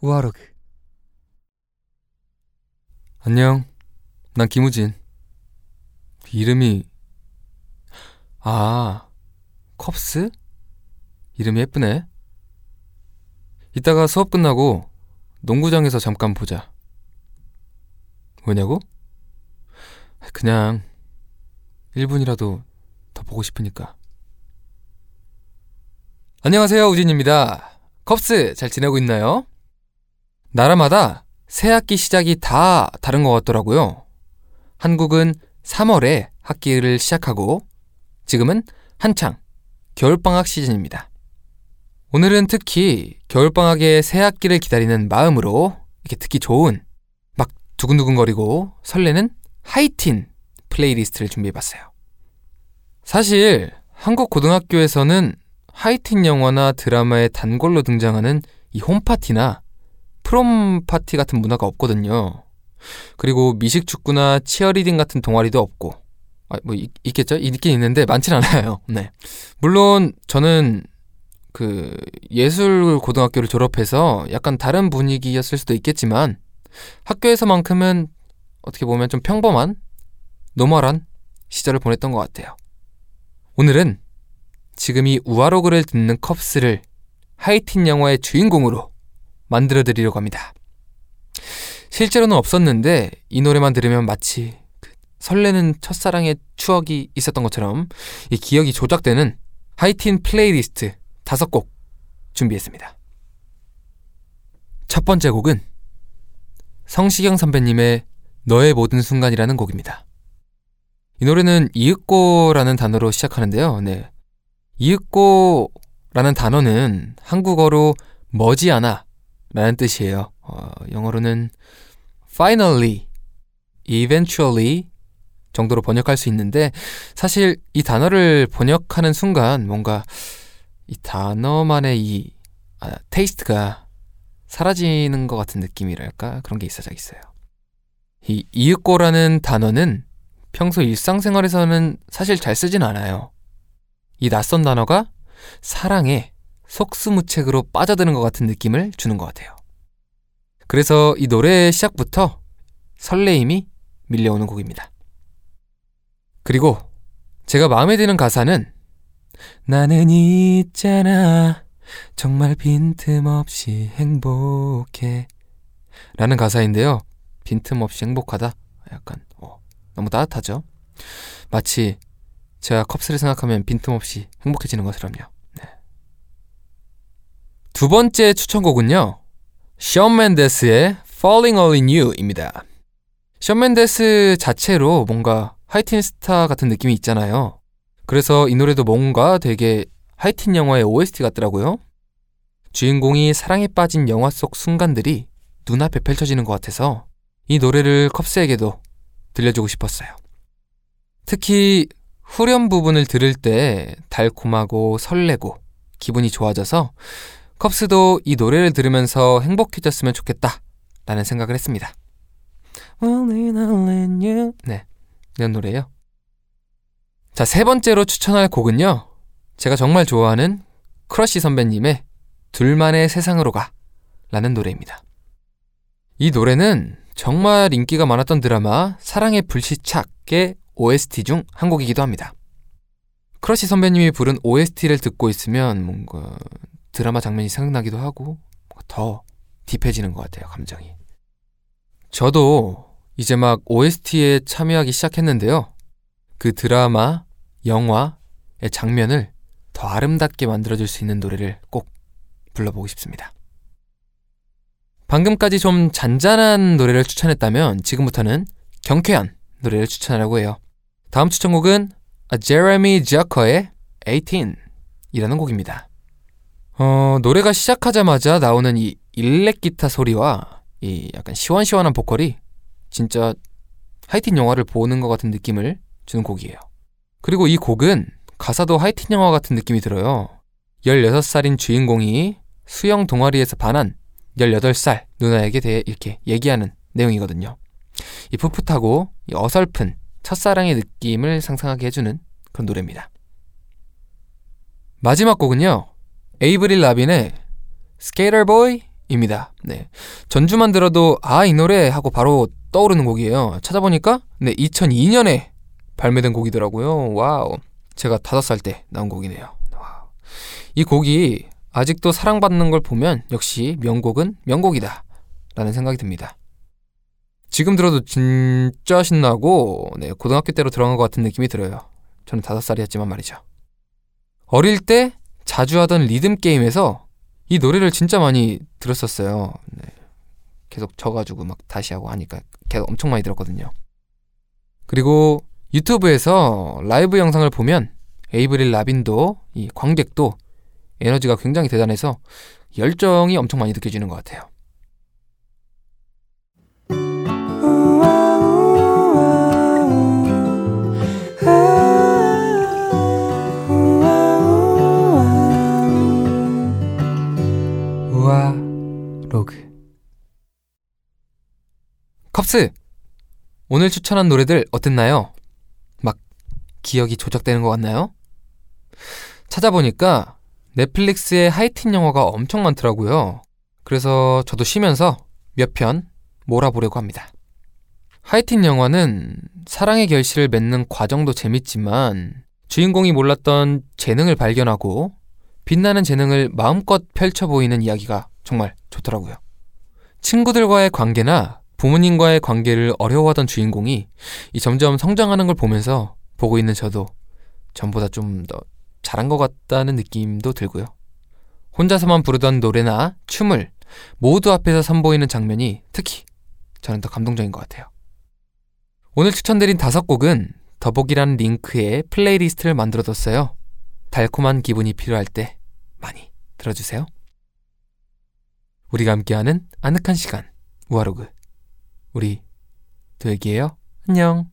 우아로그. 안녕. 난 김우진. 이름이 아 컵스? 이름이 예쁘네. 이따가 수업 끝나고 농구장에서 잠깐 보자. 왜냐고? 그냥 1분이라도 더 보고 싶으니까 안녕하세요 우진입니다 컵스 잘 지내고 있나요? 나라마다 새 학기 시작이 다 다른 것 같더라고요. 한국은 3월에 학기를 시작하고 지금은 한창 겨울방학 시즌입니다. 오늘은 특히 겨울방학의 새 학기를 기다리는 마음으로 이렇게 듣기 좋은 막 두근두근거리고 설레는 하이틴 playlist를 준비해봤어요. 사실 한국 고등학교에서는 하이틴 영화나 드라마의 단골로 등장하는 이 홈파티나 프롬 파티 같은 문화가 없거든요. 그리고 미식 축구나 치어리딩 같은 동아리도 없고, 아, 뭐 있, 겠죠 있긴 있는데 많진 않아요. 네. 물론 저는 그 예술 고등학교를 졸업해서 약간 다른 분위기였을 수도 있겠지만 학교에서만큼은 어떻게 보면 좀 평범한 normal한 시절을 보냈던 것 같아요. 오늘은 지금 이 우아로그를 듣는 컵스를 하이틴 영화의 주인공으로 만들어 드리려고 합니다. 실제로는 없었는데 이 노래만 들으면 마치 그 설레는 첫사랑의 추억이 있었던 것처럼 이 기억이 조작되는 하이틴 플레이리스트 다섯 곡 준비했습니다. 첫 번째 곡은 성시경 선배님의 너의 모든 순간이라는 곡입니다. 이 노래는 이윽고라는 단어로 시작하는데요. 네. 이윽고라는 단어는 한국어로 머지않아 라는 뜻이에요. 어, 영어로는 finally, eventually 정도로 번역할 수 있는데 사실 이 단어를 번역하는 순간 뭔가 이 단어만의 이 아, 테이스트가 사라지는 것 같은 느낌이랄까 그런 게 있어 져 있어요. 이 이윽고라는 단어는 평소 일상생활에서는 사실 잘 쓰진 않아요. 이 낯선 단어가 사랑에 속수무책으로 빠져드는 것 같은 느낌을 주는 것 같아요. 그래서 이 노래의 시작부터 설레임이 밀려오는 곡입니다. 그리고 제가 마음에 드는 가사는 나는 있잖아 정말 빈틈없이 행복해 라는 가사인데요. 빈틈없이 행복하다? 약간 어, 너무 따뜻하죠? 마치 제가 컵스를 생각하면 빈틈없이 행복해지는 것처럼요. 두 번째 추천곡은요. 션 맨데스의 Falling All In You입니다. 숀 멘데스 자체로 뭔가 하이틴 스타 같은 느낌이 있잖아요. 그래서 이 노래도 뭔가 되게 하이틴 영화의 OST 같더라고요. 주인공이 사랑에 빠진 영화 속 순간들이 눈앞에 펼쳐지는 것 같아서 이 노래를 컵스에게도 들려주고 싶었어요. 특히 후렴 부분을 들을 때 달콤하고 설레고 기분이 좋아져서 컵스도 이 노래를 들으면서 행복해졌으면 좋겠다 라는 생각을 했습니다. 네, 이런 노래예요. 자, 세 번째로 추천할 곡은요. 제가 정말 좋아하는 크러쉬 선배님의 둘만의 세상으로 가 라는 노래입니다. 이 노래는 정말 인기가 많았던 드라마 사랑의 불시착의 OST 중 한 곡이기도 합니다. 크러쉬 선배님이 부른 OST를 듣고 있으면 뭔가 드라마 장면이 생각나기도 하고 더 딥해지는 것 같아요, 감정이. 저도 이제 막 OST에 참여하기 시작했는데요. 그 드라마, 영화의 장면을 더 아름답게 만들어줄 수 있는 노래를 꼭 불러보고 싶습니다. 방금까지 좀 잔잔한 노래를 추천했다면 지금부터는 경쾌한 노래를 추천하려고 해요. 다음 추천곡은 제레미 저커의 18이라는 곡입니다. 어, 노래가 시작하자마자 나오는 이 일렉 기타 소리와 이 약간 시원시원한 보컬이 진짜 하이틴 영화를 보는 것 같은 느낌을 주는 곡이에요. 그리고 이 곡은 가사도 하이틴 영화 같은 느낌이 들어요. 16살인 주인공이 수영 동아리에서 반한 18살 누나에게 대해 이렇게 얘기하는 내용이거든요. 이 풋풋하고 이 어설픈 첫사랑의 느낌을 상상하게 해주는 그런 노래입니다. 마지막 곡은요. 에이브릴 라빈의 Boy입니다. 네. 전주만 들어도 아, 이 노래 하고 바로 떠오르는 곡이에요. 찾아보니까 네, 2002년에 발매된 곡이더라고요. wow. 제가 다섯 살때 나온 곡이네요. wow. 이 곡이 아직도 사랑받는 걸 보면 역시 명곡은 명곡이다. 라는 생각이 듭니다. 지금 들어도 진짜 신나고 네, 고등학교 때로 들어간 것 같은 느낌이 들어요. 저는 다섯 살이었지만 말이죠. 어릴 때 자주 하던 리듬 게임에서 이 노래를 진짜 많이 들었었어요. 네. 계속 져가지고 막 다시 하고 하니까 계속 엄청 많이 들었거든요. 그리고 유튜브에서 라이브 영상을 보면 에이브릴 라빈도 이 관객도 에너지가 굉장히 대단해서 열정이 엄청 많이 느껴지는 것 같아요. 우아 로그 컵스 오늘 추천한 노래들 어땠나요? 막 기억이 조작되는 것 같나요? 찾아보니까 넷플릭스에 하이틴 영화가 엄청 많더라고요. 그래서 저도 쉬면서 몇 편 몰아보려고 합니다. 하이틴 영화는 사랑의 결실을 맺는 과정도 재밌지만 주인공이 몰랐던 재능을 발견하고 빛나는 재능을 마음껏 펼쳐 보이는 이야기가 정말 좋더라고요. 친구들과의 관계나 부모님과의 관계를 어려워하던 주인공이 이 점점 성장하는 걸 보면서 보고 있는 저도 전보다 좀 더 잘한 것 같다는 느낌도 들고요. 혼자서만 부르던 노래나 춤을 모두 앞에서 선보이는 장면이 특히 저는 더 감동적인 것 같아요. 오늘 추천드린 다섯 곡은 더보기란 링크에 playlist를 만들어뒀어요. 달콤한 기분이 필요할 때 많이 들어주세요. 우리가 함께하는 아늑한 시간 우아로그 우리 또 얘기해요. 안녕.